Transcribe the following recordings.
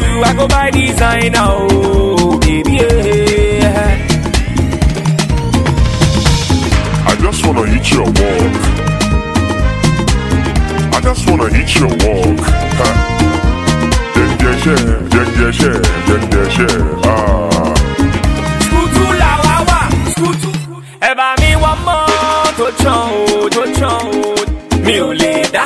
you, I go by designer. Oh, baby, yeah. I just wanna hit your walk. I just wanna hit your walk. Ha. Yeah, yeah, yeah, yeah, yeah, yeah, yeah. Ah. Skutu la wa wa, skutu. Ẹ bá mi wá mọ́ tó tán o, tó tán o. Mi ò lè dá.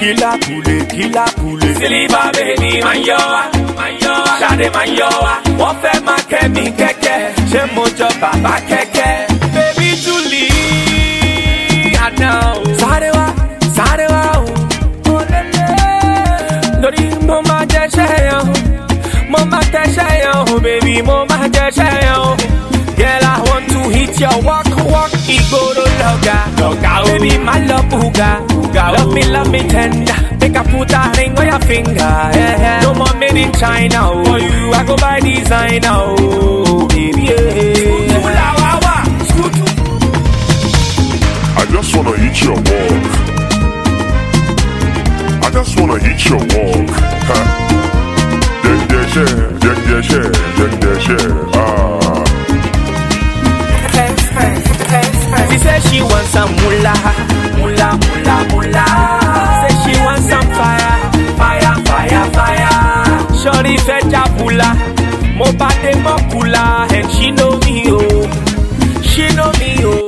Kílá kùlé, kílá kùlé. Sílífà bèbí máa ń yọ wá, máa ń yọ wá. Ṣadé máa ń yọ wá. Wọ́n fẹ́ máa kẹ́ mi kẹ́kẹ́. Ṣé mo jọ bàbá kẹ́kẹ́? Bébí Júlì, àná o. Sáré wá, sáré wá o. Mo lélẹ̀. Lórí mo máa jẹ́ ṣẹ́yàn. Mo máa tẹ̀sẹ̀ yẹn o, baby, mo máa jẹ́sẹ̀ yẹn o. Girl, I want to hit your walk, Boro loga, loga, baby my love uga, uga, love me, love me tender. Make a put a ring on your finger. Yeah, yeah. No more made in China, oh. for you I go buy designer, oh. baby. Yeah. I just wanna hit your walk. I just wanna hit your walk. Ha. Yeah, yeah, yeah, yeah, yeah, yeah, yeah, yeah. Ah. She said she wants some moolah, moolah, moolah, moolah. Say she wants some fire, fire, fire, fire. Shorty fẹ́ jabula, mo bá dé mọ́kula, and she know me oh, she know me oh.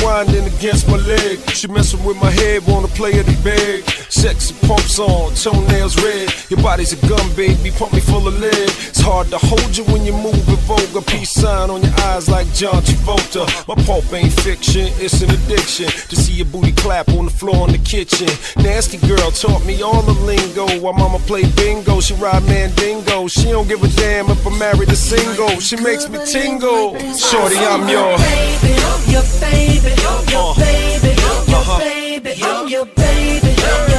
Grinding against my leg. She messing with my head, wanna play it big. Sexy pumps on, toenails red. Body's a gun, baby, pump me full of lead. It's hard to hold you when you move in vulgar. Peace sign on your eyes like John Travolta. My pulp ain't fiction, it's an addiction. To see your booty clap on the floor in the kitchen. Nasty girl taught me all the lingo. While mama play bingo, she ride mandingo. She don't give a damn if I'm married or single. She makes me tingle. Shorty, I'm your. baby, your baby, your Uh. baby, your Uh-huh. baby, your baby, your baby, your baby,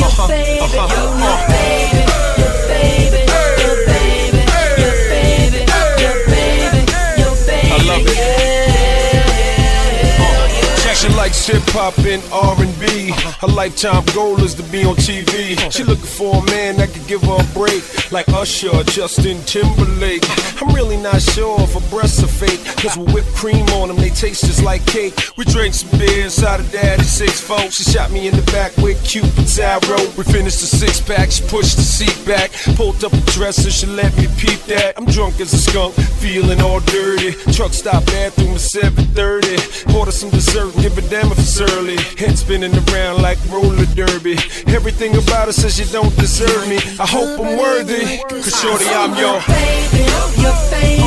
your favorite, you know. Uh-huh. Uh-huh. Like shit hop and R&B. Her lifetime goal is to be on TV. She looking for a man that could give her a break, like Usher, or Justin Timberlake. I'm really not sure if her breasts are fake, cause with whipped cream on them, they taste just like cake. We drank some beer inside of daddy's six fold. She shot me in the back with Cupid's arrow. We finished the six pack, she pushed the seat back, pulled up a dresser, she let me peep that. I'm drunk as a skunk, feeling all dirty. Truck stop bathroom at 7:30. Order some dessert, give damn it's early. Head spinning around like roller derby. Everything about her says you don't deserve me. I hope I'm worthy, cause shorty, I'm your. baby, your baby,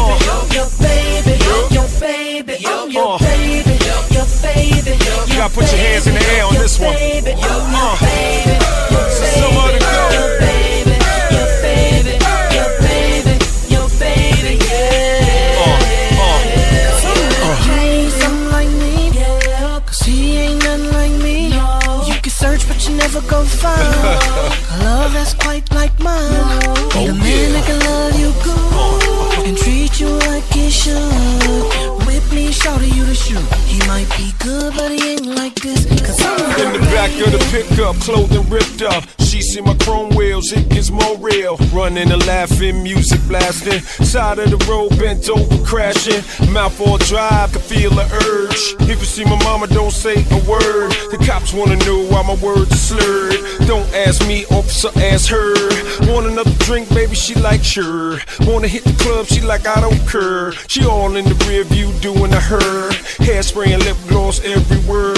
your baby, your baby, your Uh. baby, your baby. You gotta put your hands in the air on this one. Baby, your Uh. baby, So somewhere you never go find a love that's quite like mine. Need a man that can love you good and treat you like he should. With me, shout to you to shoot. He might be good, but he ain't like this. Cause I'm In the back of the pickup, clothing ripped up. See my chrome wheels, it gets more real. Running and laughing, music blasting. Side of the road, bent over, crashing. Mouth all dry, can feel the urge. If you see my mama, don't say a word. The cops wanna know why my words are slurred. Don't ask me, officer, ask her. Want another drink, baby? She like sure. Wanna hit the club? She like I don't care. She all in the rear view doing a her. Hairspray and lip gloss everywhere.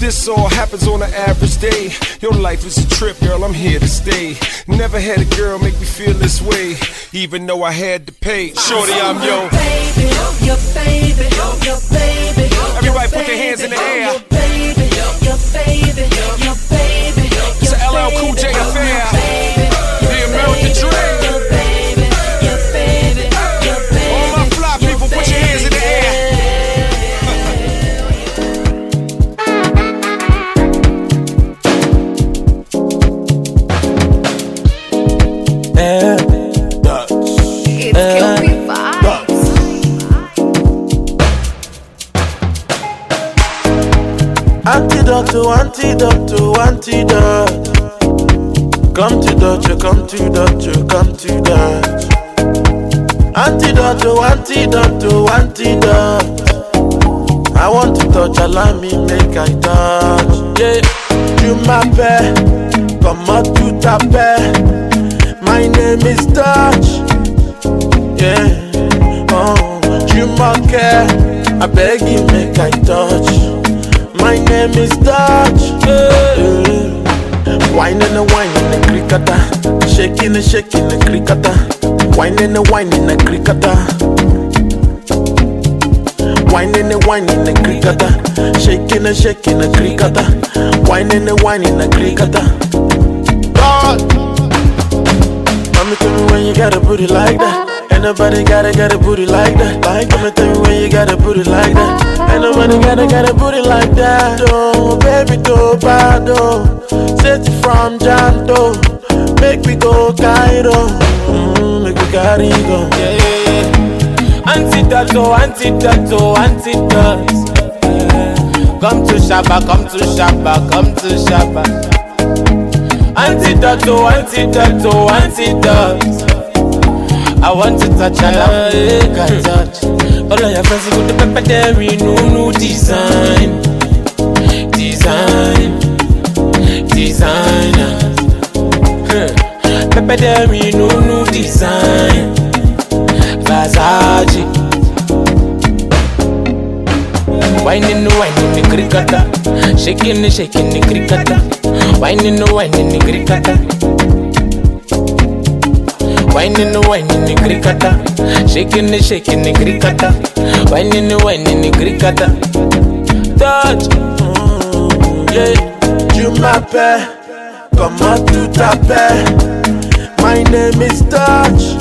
This all happens on an average day. Your life is a trip, girl. I'm here to stay. Never had a girl make me feel this way, even though I had to pay. Shorty, I'm yo. baby, your baby, your baby. Everybody put your hands in the air. Your baby, your baby, your baby. Antidote to antidote. Come to Dutch, come to Dutch, come to Dutch. Antidote to antidote to antidote. I want to touch, allow me make I touch. Yeah, you my pair, come out to tape. My name is Dutch. Yeah, oh, you my care. I beg you make I touch. My name is Dutch. Yeah. Wine and a wine in the cricketer. Shaking and shaking the cricketer. Wine and a wine in the cricketer. Wine and a wine in the cricketer. Shaking and shaking the cricketer. Wine and a wine in the cricketer. God. Mommy tell me when you got a booty like that. Ain't nobody gotta got a booty like that. Like, Mommy tell me when you got a booty like that. Ain't nobody gotta got a booty like that. Oh, baby, do bad, oh. Set it from Janto. Make me go Cairo. Mm, make me carry go. Yeah, yeah, yeah. Antidote, oh, antidote, oh, antidote. Come to Shabba, come to Shabba, come to Shabba. Antidote, oh, antidote, oh, antidote. I want to touch and I make a touch. All of your friends with the pepper we no new design, design, designers. Huh. Pepper we no new design, Versace. Whining, whining, the cricketer. Shaking, shaking, the cricketer. Whining, whining, the cricketer. Whining, whining, the cricketer. Shaking, shaking, the cricketer. Whining, whining, the cricketer. Touch. Mm, yeah, pair. Come out to tape. My name is Dutch.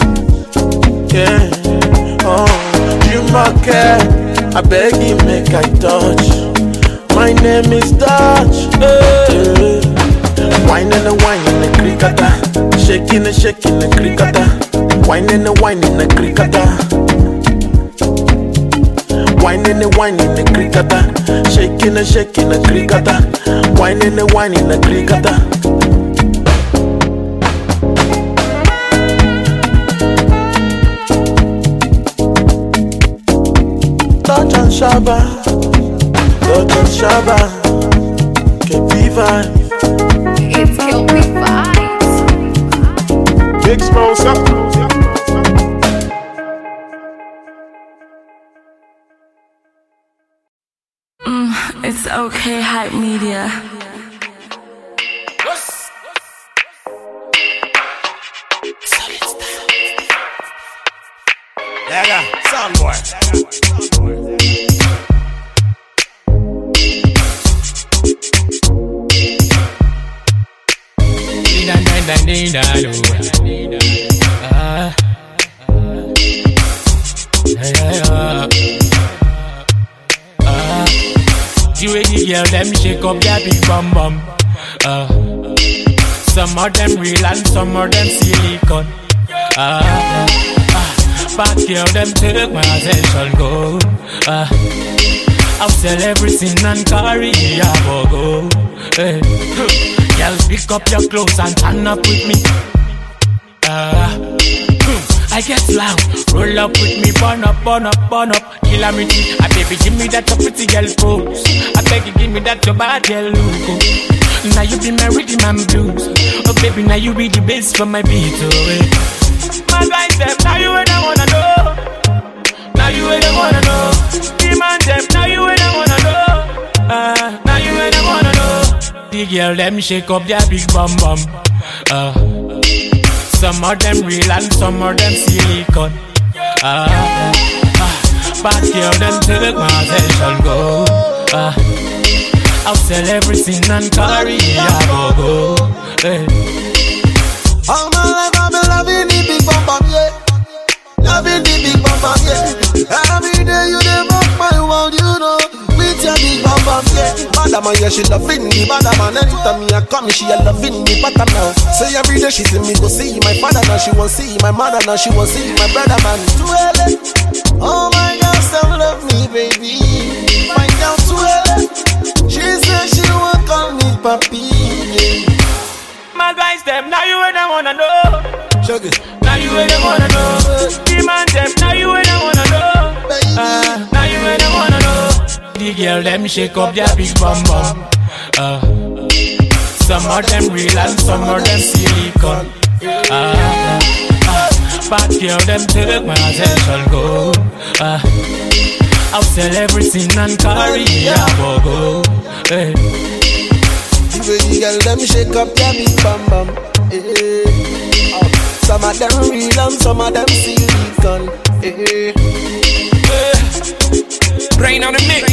Yeah, oh, you care. I beg you, make I touch. My name is Dutch. Yeah. Wine and a wine in the cricketer. Shaking and shaking the cricketer. Wine and a wine in the cricketer. Wine and a wine in the cricketer. Shaking and shaking a cricketer. Wine and a wine in a cricketer. Touch and Shaba, Touch and Shaba, Kepi Vine. Big Smosa. It's okay, hype media. Yaga, sound boy. Ah. Girl them shake up their big bum bum. Ah. Some of them real and some of them silicone. Ah. ah. Bad girl them take my attention go. Ah. I'll sell everything and carry a go. Hey. Girl, pick up your clothes and turn up with me. Ah. I get loud, roll up with me, burn up, burn up, burn up, kill tea. Ah, baby, give me that your pretty girl pose. I beg you, give me that your bad girl look. Now you be my rhythm and blues. Oh, baby, now you be the bass for my beat, oh, eh. My guys, them, now you ain't I wanna know. Now you ain't I wanna know. Demand them, now you ain't I wanna know. Ah, now you ain't I wanna know. The girl, them shake up their big bum bum. Ah. Some of them real and some of them silicone. Ah, ah, bad girl, them take my attention go. Ah, I'll sell everything and carry a go go. Hey. All my life I've been loving the big bum bum, yeah. Loving the big bum bum, yeah. Every day you dey my world, you know. With your big bum bum, yeah. Madam, yeah, she loving me, madam, and anytime me I come, she a loving me, pattern now. Say every day she see me go see my father now, she want see my mother now, she want see my brother man. Twelve, oh my God, still love me, baby. Find out twelve. She said she want call me papi. Yeah. My guys, them now you ain't I wanna know. Sugar. Now you ain't I wanna know. Girl them shake up their big bum bum. Ah, some of them real and some of them silicone. Ah, ah, bad girl them take my attention go. Ah, I'll sell everything and carry a go go. Hey. The girl them shake up their big bam bam. Eh. Oh, Some of them real and some of them silicone. Eh. Brain on the mix.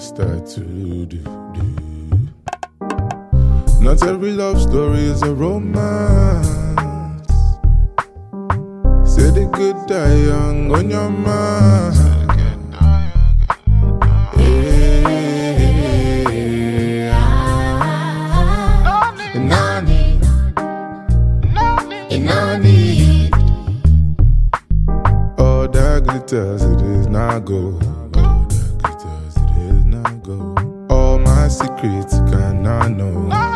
Mr. To do. Not every love story is a romance. Say the good die young on your mind. Yeah. Nani, Nani. All that glitters, it is not gold. Secrets you cannot know.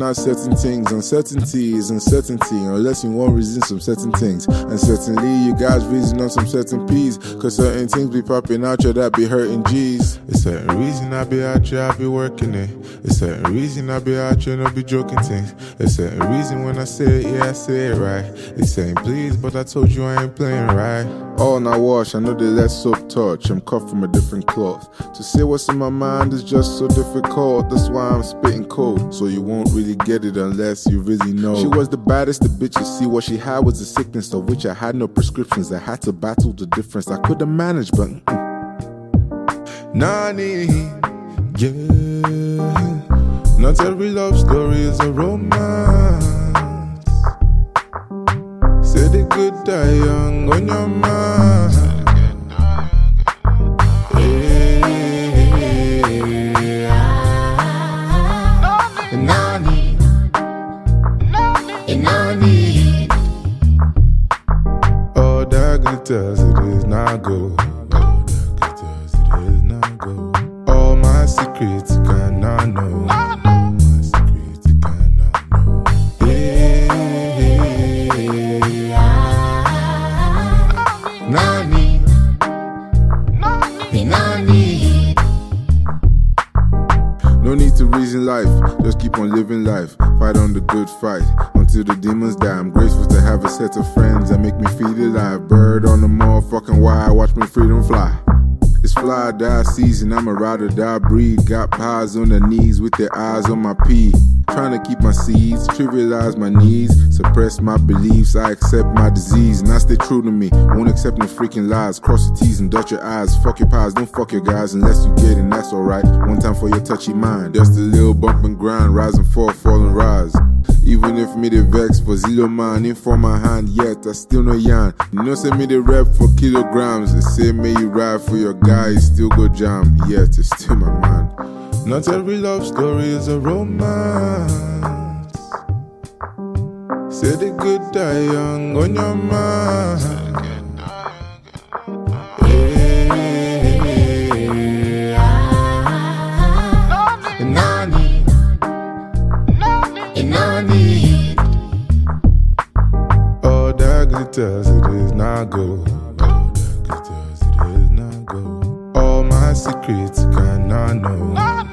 Nani. No need to reason reason out certain things. Uncertainty is uncertainty unless you want reason some certain things. And certainly you guys reason on some certain P's. Cause certain things be popping out you that be hurting G's. It's certain reason I be out here, I be working it. It's certain reason I be out here, no be joking things. It's certain reason when I say it, yeah, I say it right. It's saying please, but I told you I ain't playing right. All now wash, I know they let soap touch. I'm cut from a different cloth. To say what's in my mind is just so difficult. That's why I'm spitting cold. So you won't really get it unless you really know. She was the baddest of bitches. See, what she had was a sickness of which I had no prescriptions. I had to battle the difference. I could have managed, but. Mm. Nani, yeah. Not every love story is a romance. Say the good die young on your mind. Yeah. Nani, Nani. All that glitters, it is not gold. All that glitters, it is not gold. All my secrets No need to reason life, just keep on living life. Fight on the good fight until the demons die. I'm grateful to have a set of friends that make me feel alive. Bird on the motherfucking wire, watch me freedom fly. Fly die season, I'm a ride or die breed. Got pies on their knees with their eyes on my pee. Trying to keep my seeds, trivialize my needs, suppress my beliefs. I accept my disease and I stay true to me. Won't accept no freaking lies. Cross your T's and dot your I's. Fuck your pies, don't fuck your guys unless you get and that's alright. One time for your touchy mind. Just a little bump and grind, rise and fall, fall and rise. Even if me the vex for zero man in for my hand, yet I still no yarn. Know, say me the rep for kilograms. They say me you ride for your guy, still go jam, yet it's still my man. Not every love story is a romance. Say the good die young on your mind. Glitters, it is not. All that glitters, it is not gold. All my secrets you cannot know. My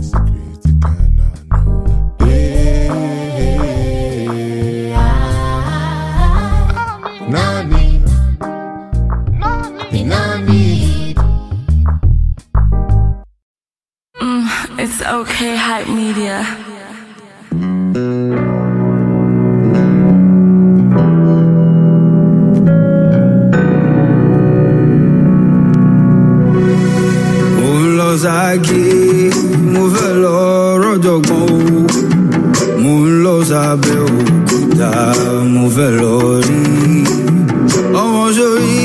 secrets cannot know. Nani. Mm, it's okay, hype media. mo sáàkì mo fẹ́ lọ rọ́jọ̀gbọ́n o. Mo ń lọ sábẹ́ òkúta mo fẹ́ lọ rí ọmọ ṣòyínká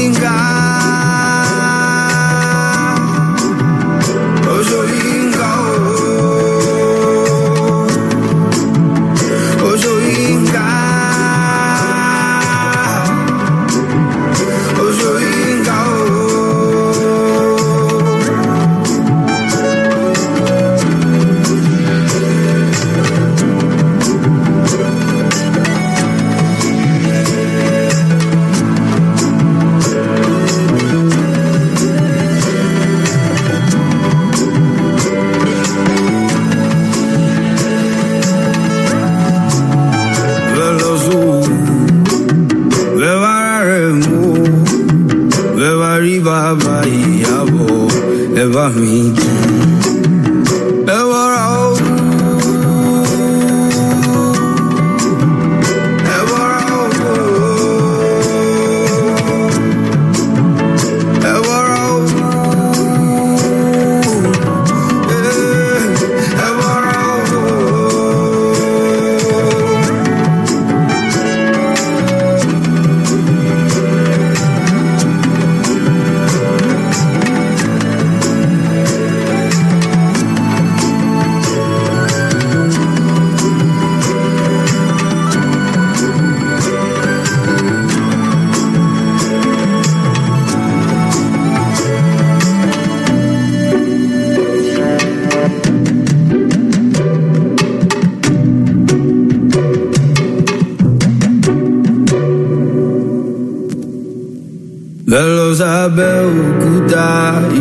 bẹ́ẹ̀ lọ òkúta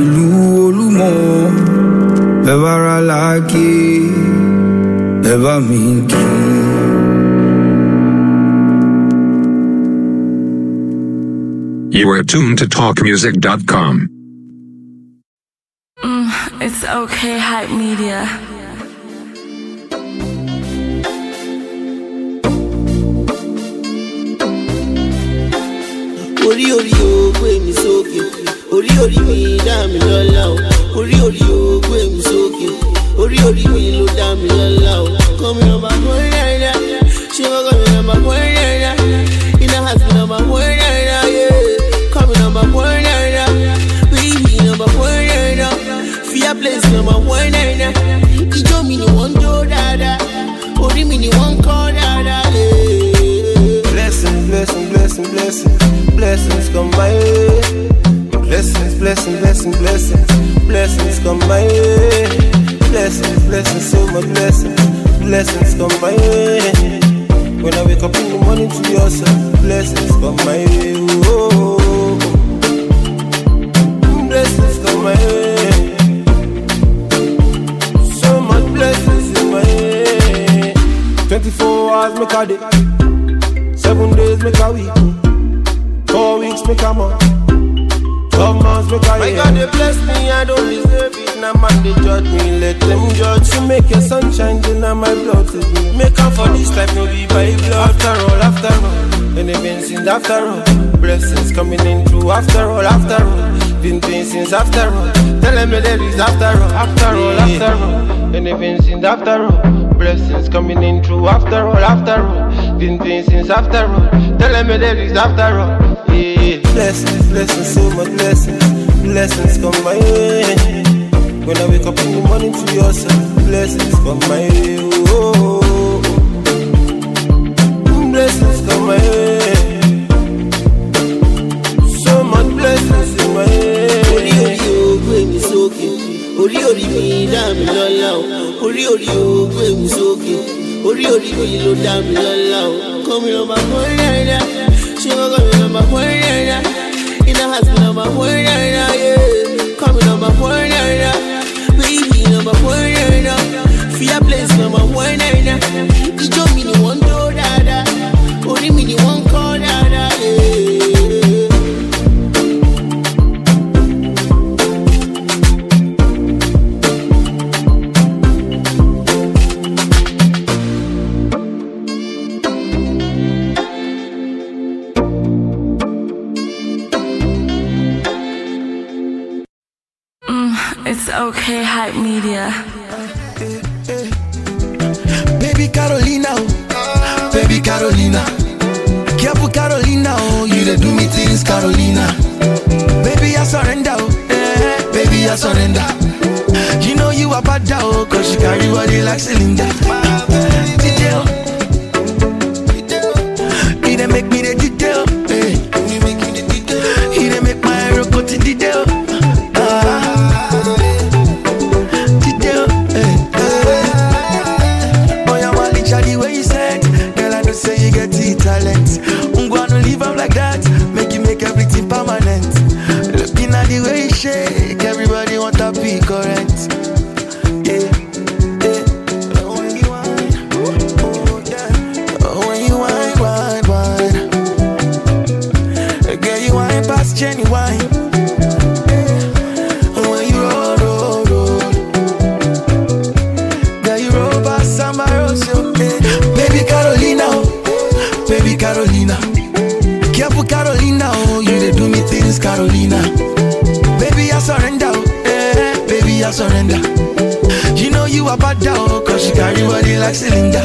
ìlú olúmọ bẹ́ẹ̀ bá ra láàkì ẹ bá mi kí. You are tuned to talkmusic.com. Mm, it's okay, hype media. Orí orí o gbé mi sókè. Orí orí mi dá mi lọ́lá o. Orí orí o gbé mi sókè. Orí orí mi ló dá mi lọ́lá o. Kọ́ mi lọ́ba mọ́ ẹ̀yà ṣé wọ́n kọ́ mi lọ́ba mọ́ ẹ̀yà iná àti lọ́ba mọ́ ẹ̀yà kọ́ mi lọ́ba mọ́ ẹ̀yà bíbí lọ́ba mọ́ ẹ̀yà fíà place lọ́ba mọ́ ẹ̀yà ìjọ mi ni wọ́n ń jó dáadáa. Orí mi ni wọ́n ń kọ́ dáadáa. Blessings, blessings, blessings, come my way. Blessings, blessings, blessings, blessings, blessings come my way. Blessings, blessings, so much blessings, blessings come my way. When I wake up in the morning to yourself, blessings come my way. Oh, blessings come my way. So much blessings in my way. 24 hours make a day. Seven days make a week. Four weeks make a month. Twelve months make a year. My God, they bless me, I don't deserve it. Now man, they judge me, let them judge. You make your sunshine, then now my blood to me. Make up for this life, no be by blood. After all, after all, and been since after all. Blessings coming in through after all, after all. Been doing since after all. Tell them that is after all, after all, after all. And been since after all. Blessings coming in through after all, after all. Been doing since after all. Tell them that is after all. Yeah. Blessings, blessings, so much blessings. Blessings come my way. When I wake up in the morning to yourself, blessings come my way. Oh, oh, oh. blessings come my way. So much blessings in my orí way. orí o gbé mi sókè orí orí mi dá mi lọ́lá o orí orí o gbé mi sókè orí orí mi ló dá mi lọ́lá o. Kọ́ mi lọ́ba mọ́ ẹ̀yà ṣé wọ́n kọ́ mi lọ́ba mọ́ ẹ̀yà iná àti lọ́ba mọ́ ẹ̀yà kọ́ mi lọ́ba mọ́ ẹ̀yà bíbí lọ́ba mọ́ ẹ̀yà fíà place mọ́ ẹ̀yà like cylinder. Detail. He dey make me the detail. He dey make my hero go to detail. Eh, say you get the talent. I'm gonna like that, make you make everything permanent. Looking at the way you shake, everybody want to be correct. Carolina. Baby, I surrender, eh. baby, I surrender. You know you are bad, oh, cause you carry body like cylinder.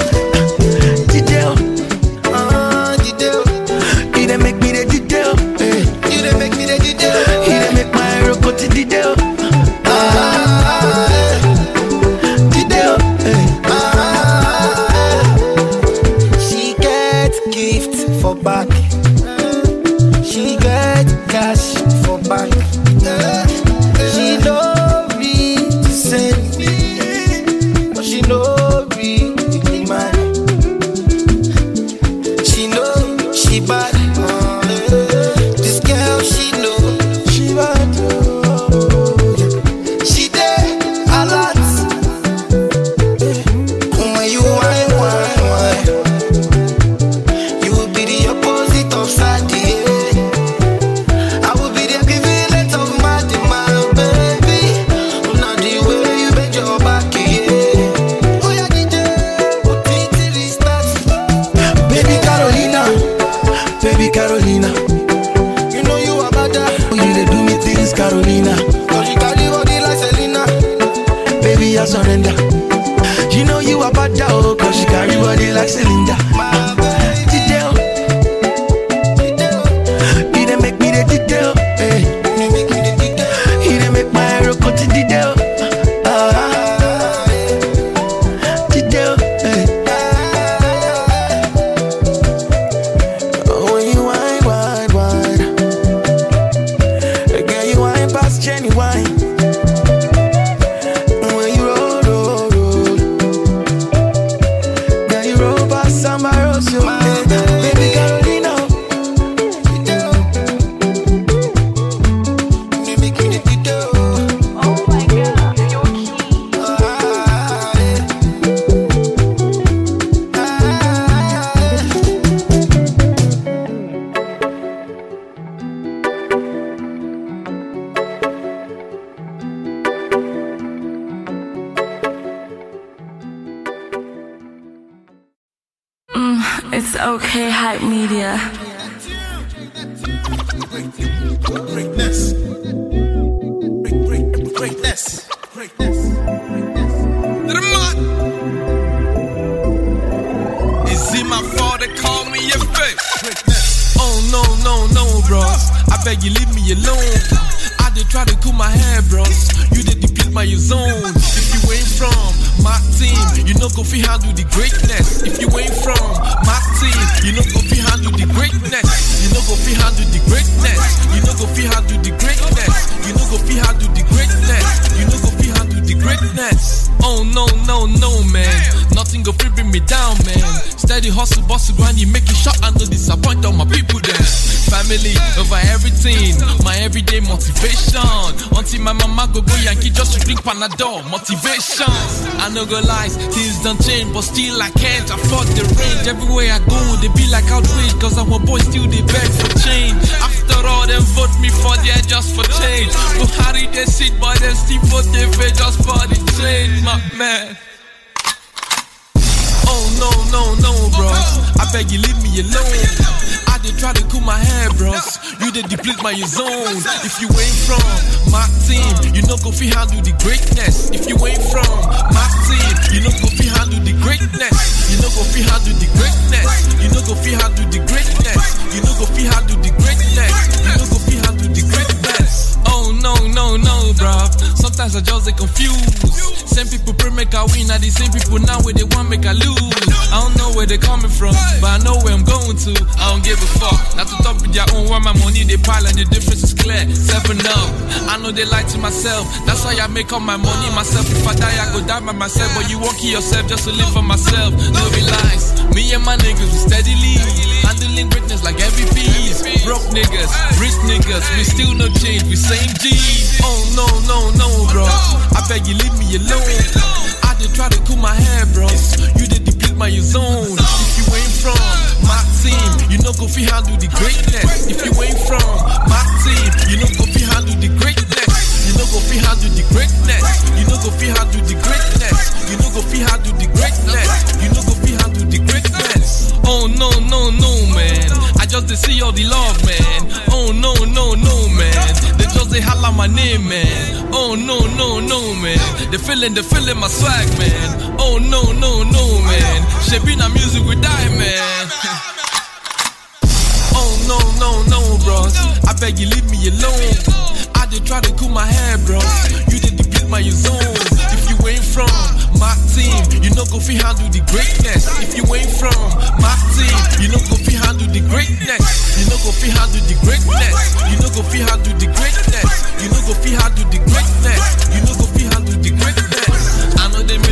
Me down, man. Steady hustle, bustle, grind, you make it shot and no disappoint all my people then. Family over everything, my everyday motivation. Until my mama go go Yankee just to drink Panadol, motivation. I no go lies, things don't change, but still I can't afford the range. Everywhere I go, they be like outrage, cause our boys still they beg for change. After all, them vote me for the just for change. Buhari they sit, but them still vote they just for the change, my man. No, no, no, bros. I beg you, leave me alone. I did try to cool my hair, bros. You did deplete my zone. If you ain't from my team, you know go fi handle the greatness. If you ain't from my team, you know go fi handle the greatness. You know go fi handle the greatness. You know go fi handle the greatness. You know go fi handle the greatness. You know go fi handle the greatness. Oh no, no, no, bro. Sometimes I just get confused. Same people pray make I win, are the same people now where they want make I lose. I don't know where they coming from, but I know where I'm going to. I don't give a fuck. Not to talk with your own where my money they pile and the difference is clear. Seven up. I know they lie to myself. That's why I make all my money myself. If I die, I go die by myself. But you won't kill yourself just to live for myself. No lies. Me and my niggas we steadily handling greatness like MVPs. Broke niggas, rich niggas, we still no change. We same G. Oh no, no, no, bro. I beg you leave me alone. I did try to cool my hair, bros. You did deplete my zone. If you ain't from my team, you know go fi handle the greatness. If you ain't from my team, you know go fi handle the greatness. You know go fi handle the greatness. You know go fi handle the greatness. You know go fi handle the greatness. You know go fi handle the greatness. Oh no, no, no, man. I just see all the love, man. They feeling, they feeling my swag, man. Oh no, no, no, man. Shaping our music die, man. Oh no, no, no, bros. I beg you leave me alone. I did try to cool my hair, bros. You did deplete my zone. If you ain't from my team, you know go fi handle the greatness. If you ain't from my team, you know go fi handle the greatness. You know go fi handle the greatness. You know go fi handle the greatness. You know go fi handle the greatness. You know go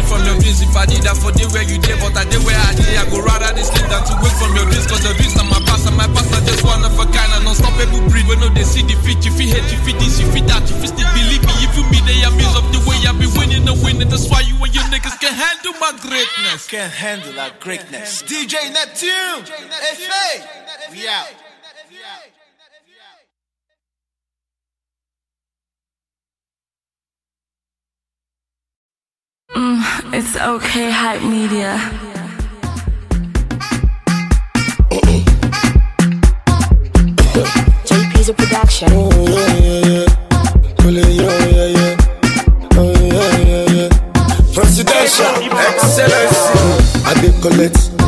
from your dreams. If I did that for day where you did, but I did where I did. I go rather they sleep than to wake from your dreams. Cause your dreams are my past and my past are just one of a kind. And unstoppable breed. When no they see defeat, you feel hate, you feel this, you feel that, you feel still believe me. You feel me, they are means of the way I be winning and winning. That's why you and your niggas can handle my greatness. Can't handle that greatness. DJ Neptune. F.A. We out. Mm, it's okay, hype media. JP's a production. Oh yeah, yeah, yeah. Oh yeah, yeah, yeah. Oh yeah, yeah, yeah. Presidential excellency. I get collect.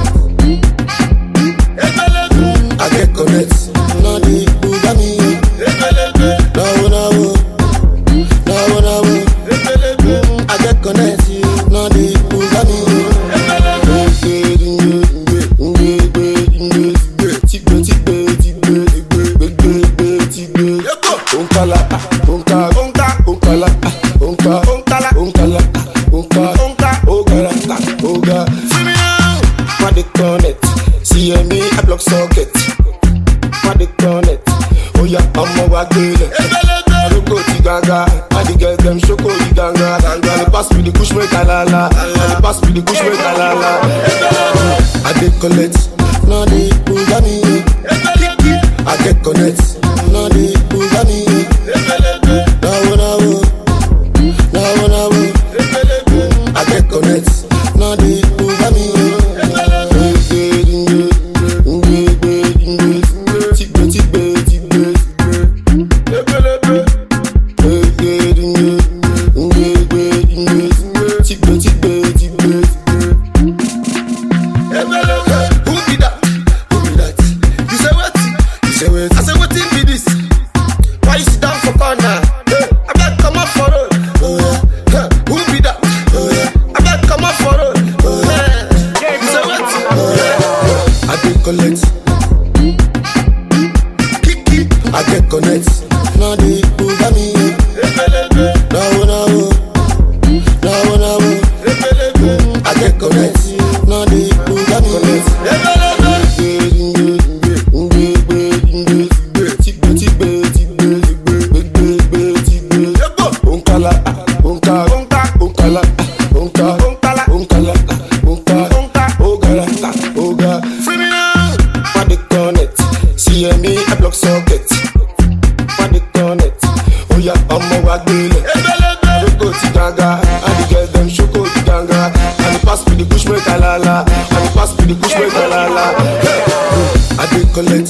I dey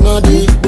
collect,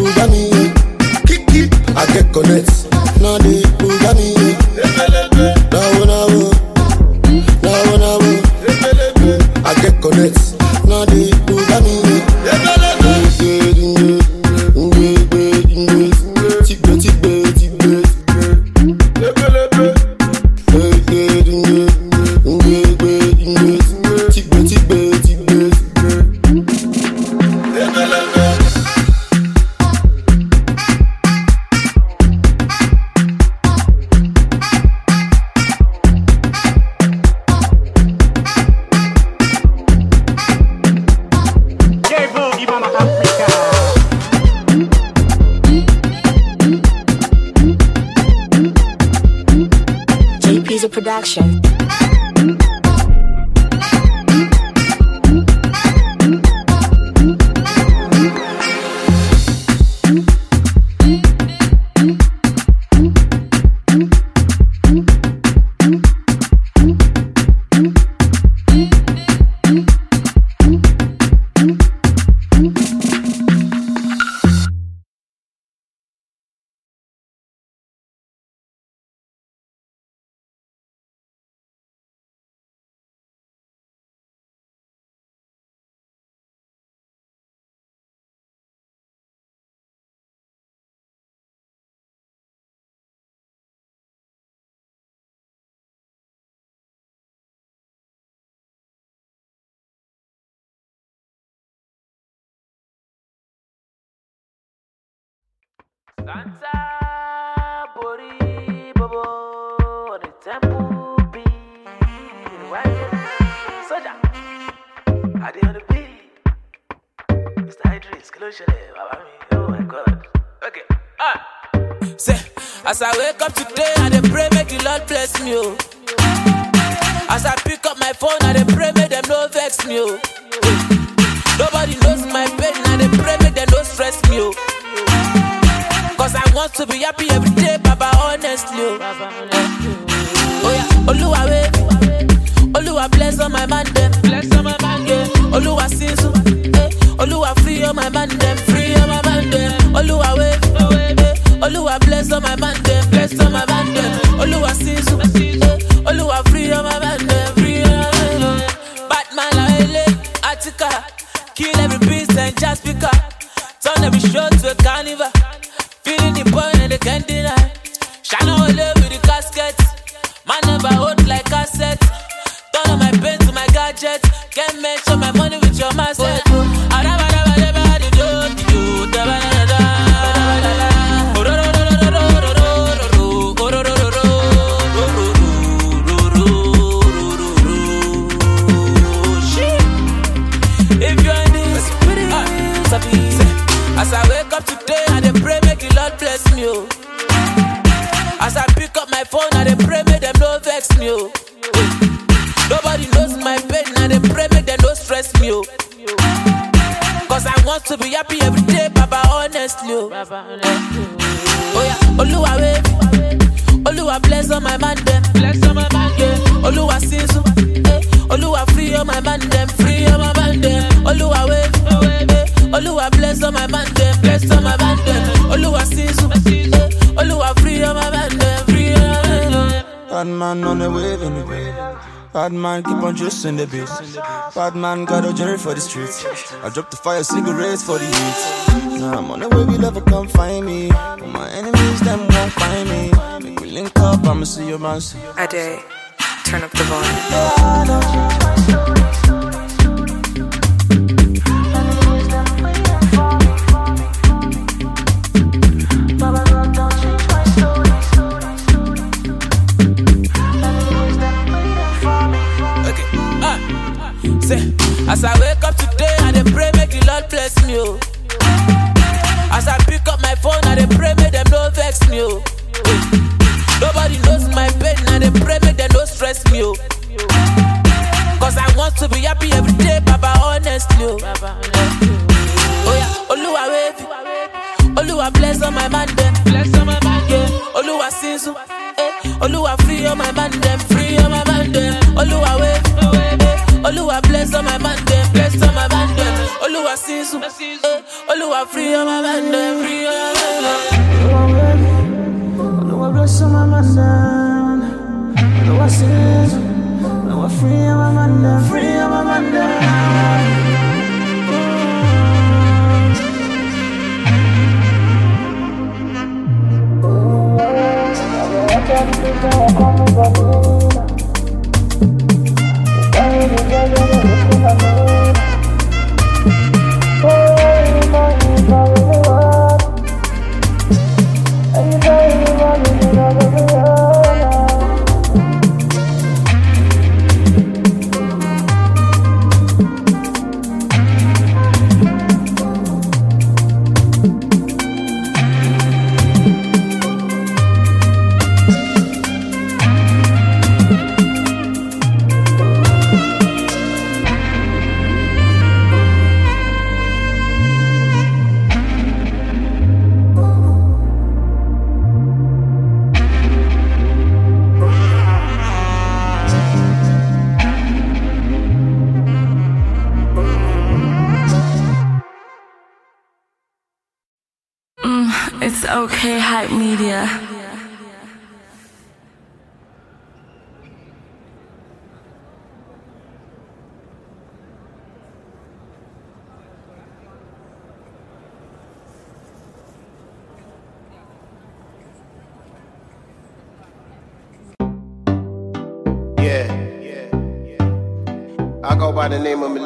as I wake up today, I dey pray make the Lord bless me, oh. As I pick up my phone, I dey pray make them no vex me, oh. To be happy every day, Baba, honestly, oh. Oh yeah, Oluwa wait, Oluwa bless all my man them, bless all my man yeah. Oluwa sinsu, eh. Oluwa free all my man them, free all my man them. Oluwa eh. Oluwa bless all my man them, bless all my man them. Oluwa sinsu, my man them, free all my man them. Oluwa wait, eh. Oluwa bless all my man them, bless all my man them. Oluwa sinsu, eh. Oluwa free all my man them, free all my man. Bad man on the wave anyway. Bad man keep on juicing the beat. Bad man got a journey for the streets. I drop the fire cigarettes for the heat. Now I'm on the way, we never come find me. But my enemies, them won't find me. Make we link up, I'ma see your man turn up the volume. Uh, uh. As I wake up today, I dey pray make the Lord bless me. Oh. As I pick up my phone, I dey pray make them no vex me. Oh. Nobody knows my pain, I dey pray make them stress me, oh. Cause I want to be happy every day, Baba, honestly, oh. Oh yeah, Oluwa wavy, Oluwa bless on eh. eh. my man them, bless on my man them. Oluwa sinsu, eh, Oluwa free on my man them, free on my man them. Oluwa wave, Oluwa bless on my man them, bless on my man them. Oluwa sinsu, eh, Oluwa free on my man them, free on my man them. Oluwa bless on my man them. Now I seize Now I'm free my mind Free my mind by the name of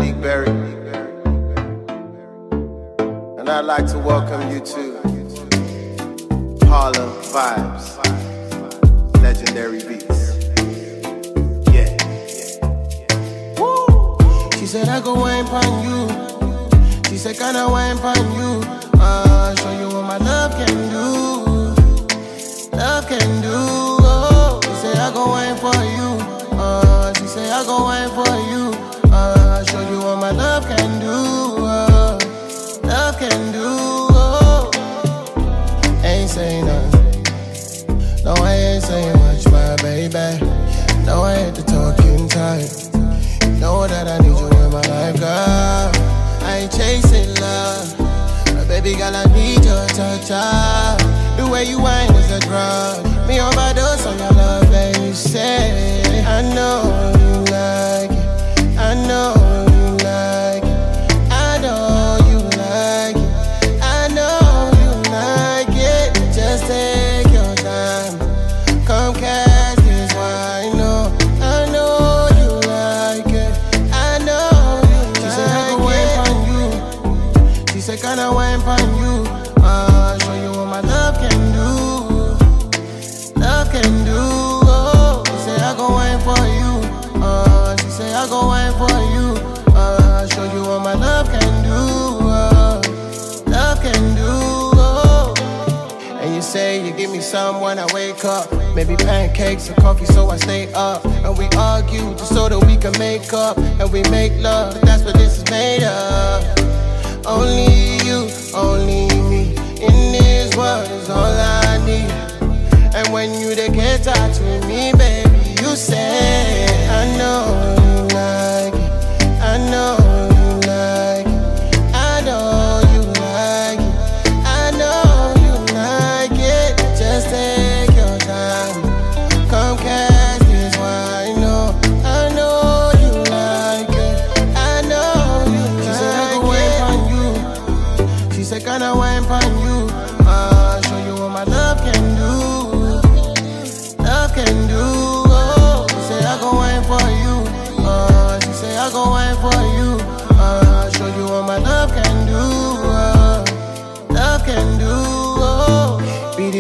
up.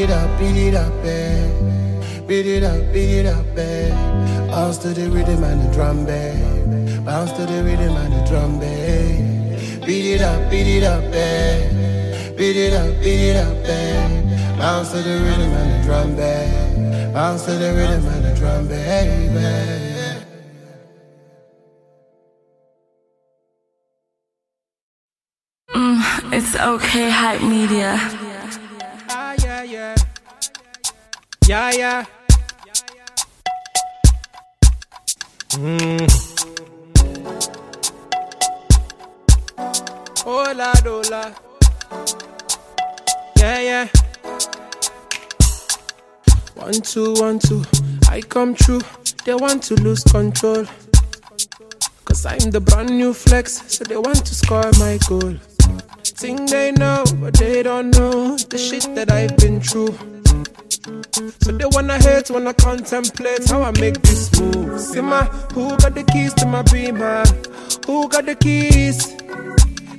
it up, beat it up, babe. Beat it up, beat it up, babe. Bounce to the rhythm and the drum, babe. Bounce to the rhythm and the drum, babe. Beat it up, beat it up, babe. Beat it up, beat it up, babe. Bounce to the rhythm and the drum, babe. Bounce to the rhythm and the drum, babe. Mm, it's okay, hype media. Yeah, yeah. Mm. Hola, hola. Yeah, yeah. One, two, one, two. I come true. They want to lose control. Cause I'm the brand new flex, so they want to score my goal. Think they know, but they don't know the shit that I've been through. So they wanna hate, wanna contemplate how I make this move. See my, who got the keys to my beamer? Who got the keys?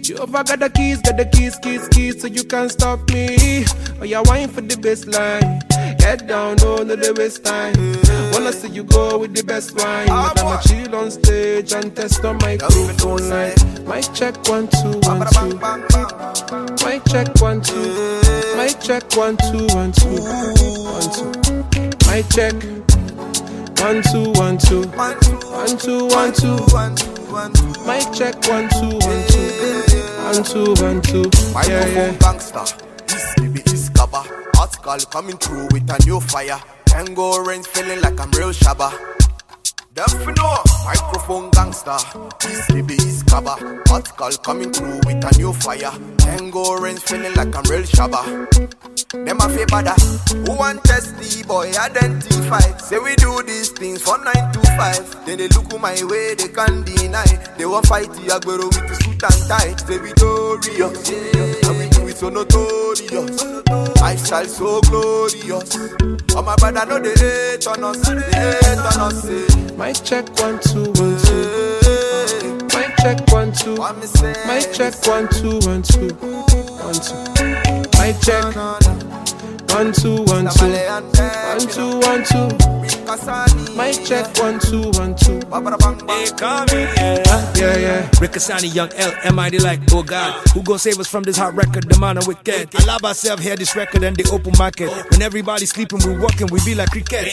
Jehovah got the keys, got the keys, keys, keys, so you can't stop me. Oh, yeah, wine for the baseline. Get down, no, no, the waste time. Wanna see you go with the best wine. But I'ma chill on stage and test on my crew tonight. My check one, two, one, two. My mic check one, two. My check one, two, one, two. One, two. My check. One, two, one, two. One, two, one, two. My check one, two, one, two. One, two, one, two. Yeah, yeah. Gangster, this baby is Article coming through with a new fire. Tango rains feeling like I'm real Shabba. Know, microphone gangster. This is Kaba. Article coming through with a new fire. Tango rains feeling like I'm real Shabba. Them a bada. Who want test the boy identify? Say we do these things for nine to five. Then they look my way, they can't deny. They want fight the Agbero with the suit and tie. Say we yeah. Do it so notorious. Lifestyle so glorious. Oh my brother, know they hate on us, they hate on us. eh. My check one, two, one, two. My check one, two. My check one, two, one, two. One, two. My check one, two, one, two. One, two, one, two. My check one, two, one, two. Hey, call me, yeah. Yeah, yeah. Rickasani, young L, MID like, oh God, who gon' save us from this hot record? The man of wicked. I love ourselves here, this record and the open market. When everybody's sleeping, we walking, we be like cricket.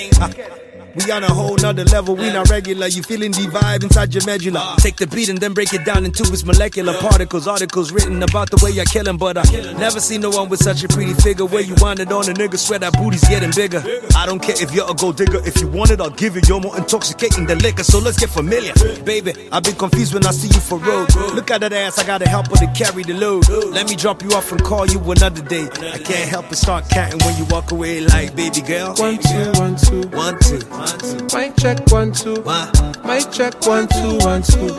We on a whole nother level, we not regular. You feeling the vibe inside your medulla. Take the beat and then break it down into its molecular particles. Articles written about the way you're killing, but I never seen no one with such a pretty figure. Where you want it on a nigga, swear that booty's getting bigger. I don't care if you're a gold digger. If you want it, I'll give it. You're more intoxicating than liquor, so let's get familiar. Baby, I've been confused when I see you for road. Look at that ass, I gotta help her to carry the load. Let me drop you off and call you another day. I can't help but start counting when you walk away like baby girl. One, two, one, two. One, two. My check one, two. My check one, two, one, two.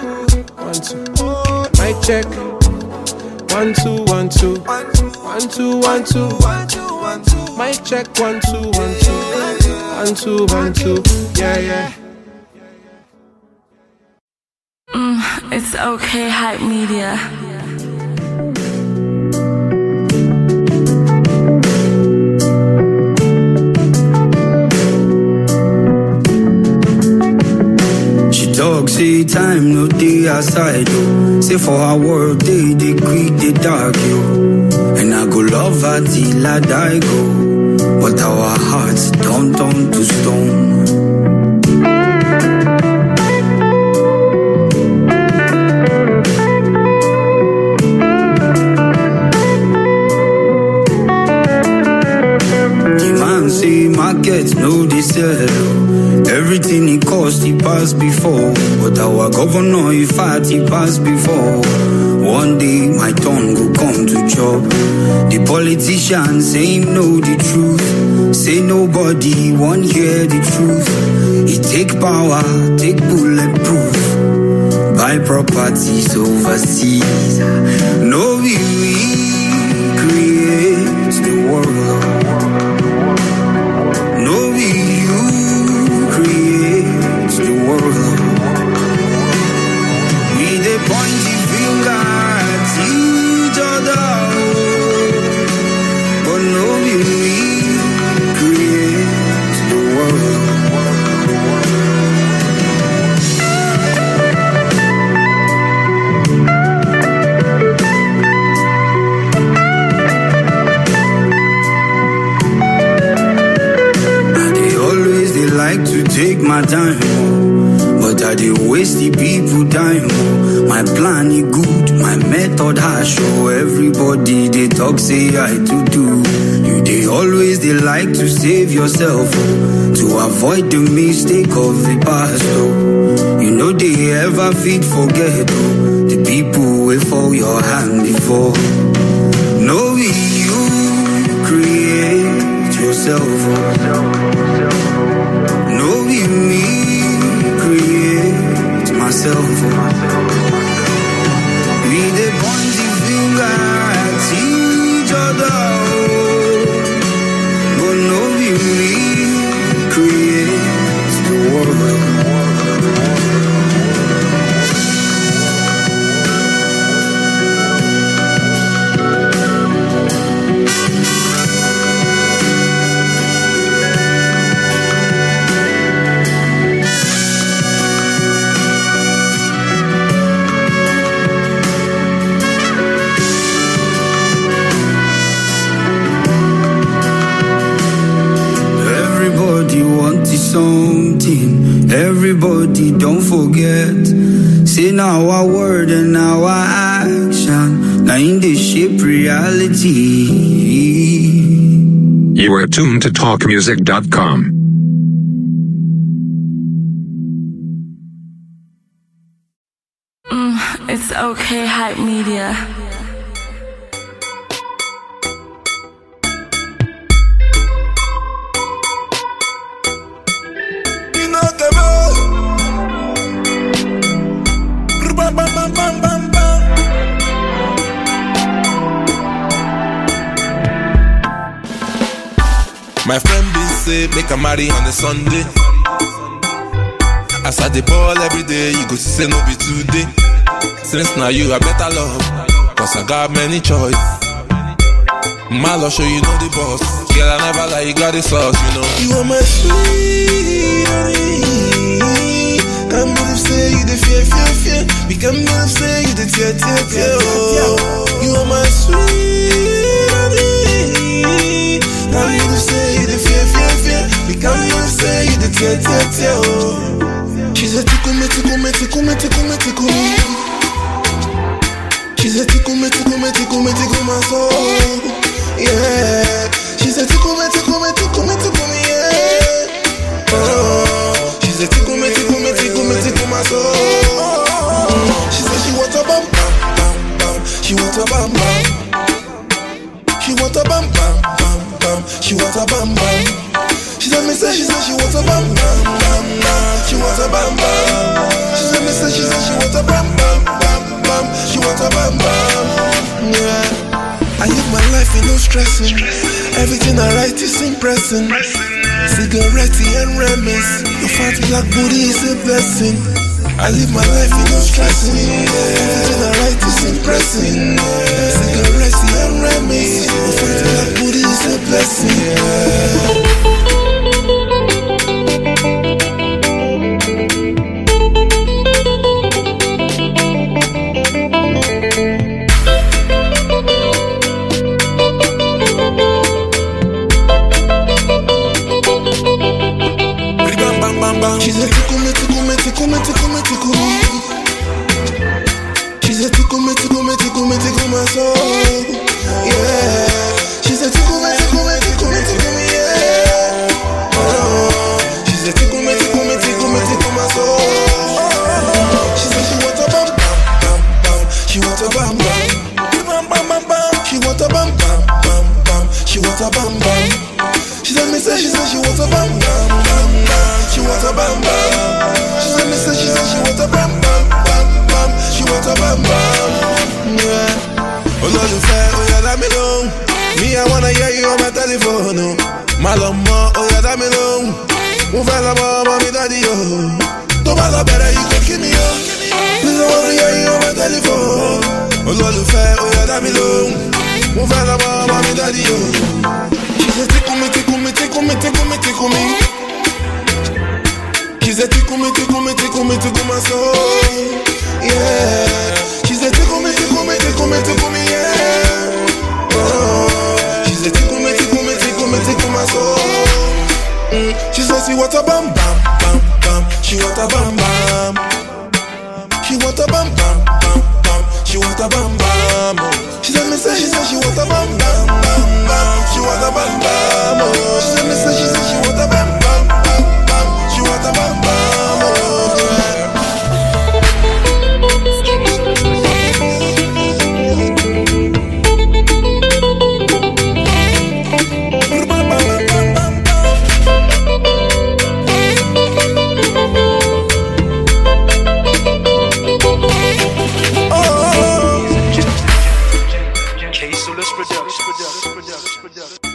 One, two. My check one, two, one, two. One, two, one, two. My check one, two, one, two. One, two, one, two. Yeah, yeah. Mm, it's okay, hype media. Talk, say time no day aside, oh. Say for her world, day, they quick, they dark, yo. And I go love her till I die, go. But our hearts don't turn to stone. The man say market no dey sell. Everything he cost he passed before, but our governor he fat he passed before. One day my tongue will come to chop. The politician say know the truth. Say nobody won't hear the truth. He take power, take bulletproof. Buy properties overseas. No my time, but I dey waste the people time. My plan is good, my method has show everybody they talk say I to do. You they always they like to save yourself to avoid the mistake of the past. Oh. You know they ever feed forget oh, the people wait for your hand before. Knowing you create yourself. oh. Myself. We the point the finger at each other. But me Everybody don't forget. Say now our word and now our action. Now in the shape reality. You are tuned to talkmusic.com. Mm, it's okay, hype media. My friend be say make a marry on a Sunday. As I dey ball every day, you go see say no be today. Since now you are better love, cause I got many choice. My love show you know the boss. Girl, I never lie, you got the sauce, you know. You are my sweet honey. Can't believe say you the fear, fear, fear. We can't believe say you the tear, tear, tear. Oh. You are my sweet. Can't We can't say you the tear, tear, tear. Oh. She said, tickle me, tickle me, tickle me, tickle me, tickle me. She said, tickle me, tickle me, tickle me, tickle my soul. Yeah. She said, tickle me, tickle me, tickle me, tickle me, yeah. Oh. She said, tickle me, tickle me, tickle me, tickle my soul. She said, she want a bam, bam, bam, bam. She want a bam, bam. She want a bam, bam, bam, bam. She want a bam, bam. She said, me say, she said, she want a bam, bam, bam, bam. She want a bam, bam. She said, me say, she said, she want a bam, bam, bam, bam. She want a bam, bam. Yeah. I live my life in no stressing. Everything I write is impressing. Cigarette and remiss. Your fat black booty is a blessing. I live my life in no stressing. Everything I write is impressing. Cigarette and remiss. Your fat black booty is a blessing. She said, tickle production.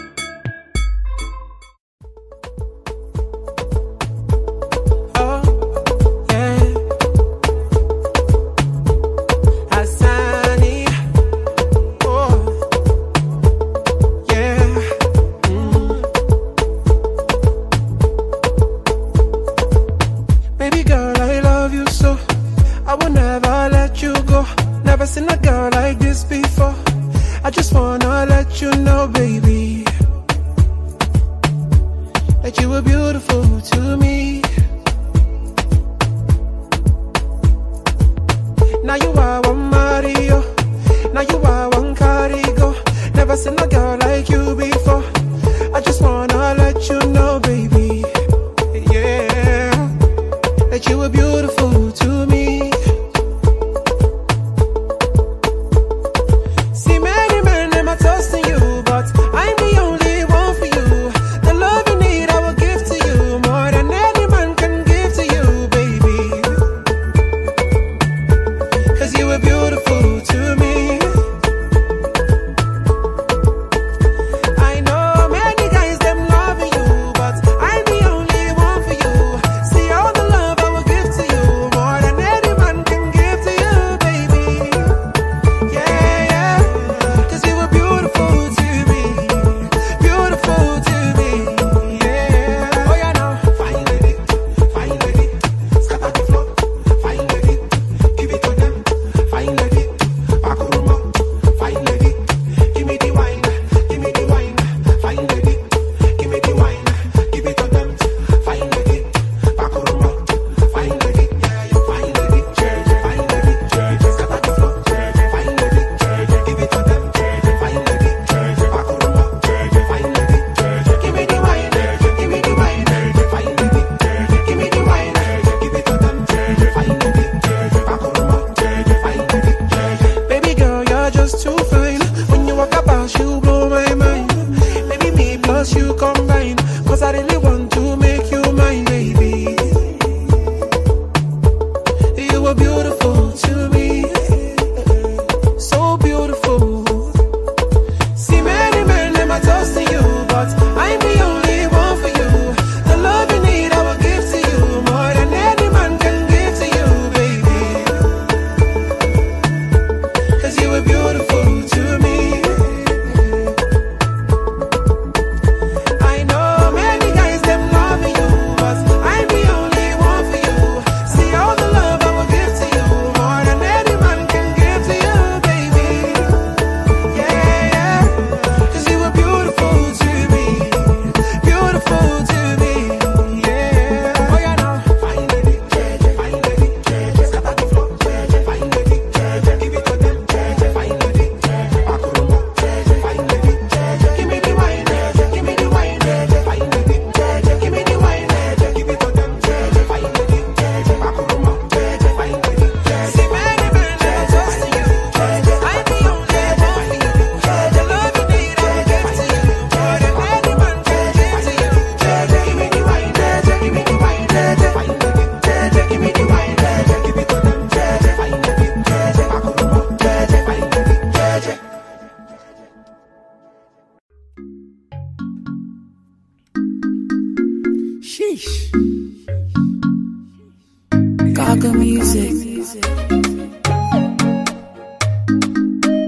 music.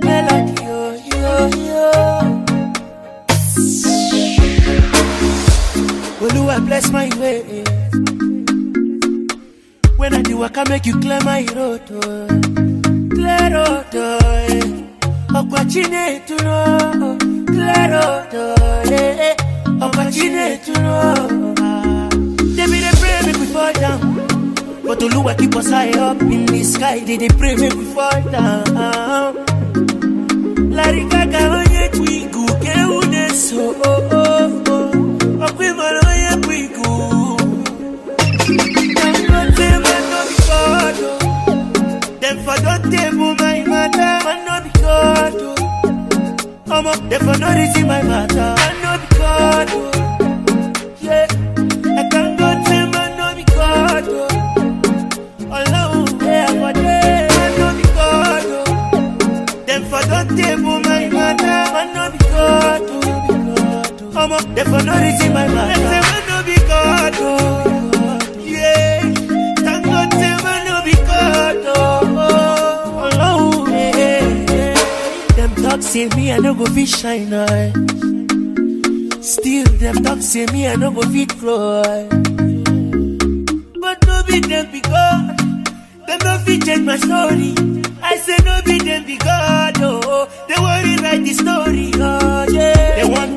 Melody, yo, yo, yo. Olua, bless my way. When I do, I can make you clear my road. Oh. Clear road, oh. Okwachine to know. Clear road, oh. Okwachine to know. But Oluwa keep us high up in the sky. They dey pray we fall down. Larry Gaga onye kwigu ke une so oh oh oh. Okwi mara onye kwigu. Dem no say man no be God oh. Dem for don table my matter. Man no be God oh. Omo, dem for no reason my matter. Man no be God oh. Dem for no reason my matter. Dem say no be God oh. Yeah, thank God say man no be God oh. Ọlọ́run eh. Dem talk say me I no go fit shine eye. Still dem talk say me I no go fit cry. But no be dem be God. Dem no fit change my story. I say no be dem be God, oh. They worry write the story, oh yeah. They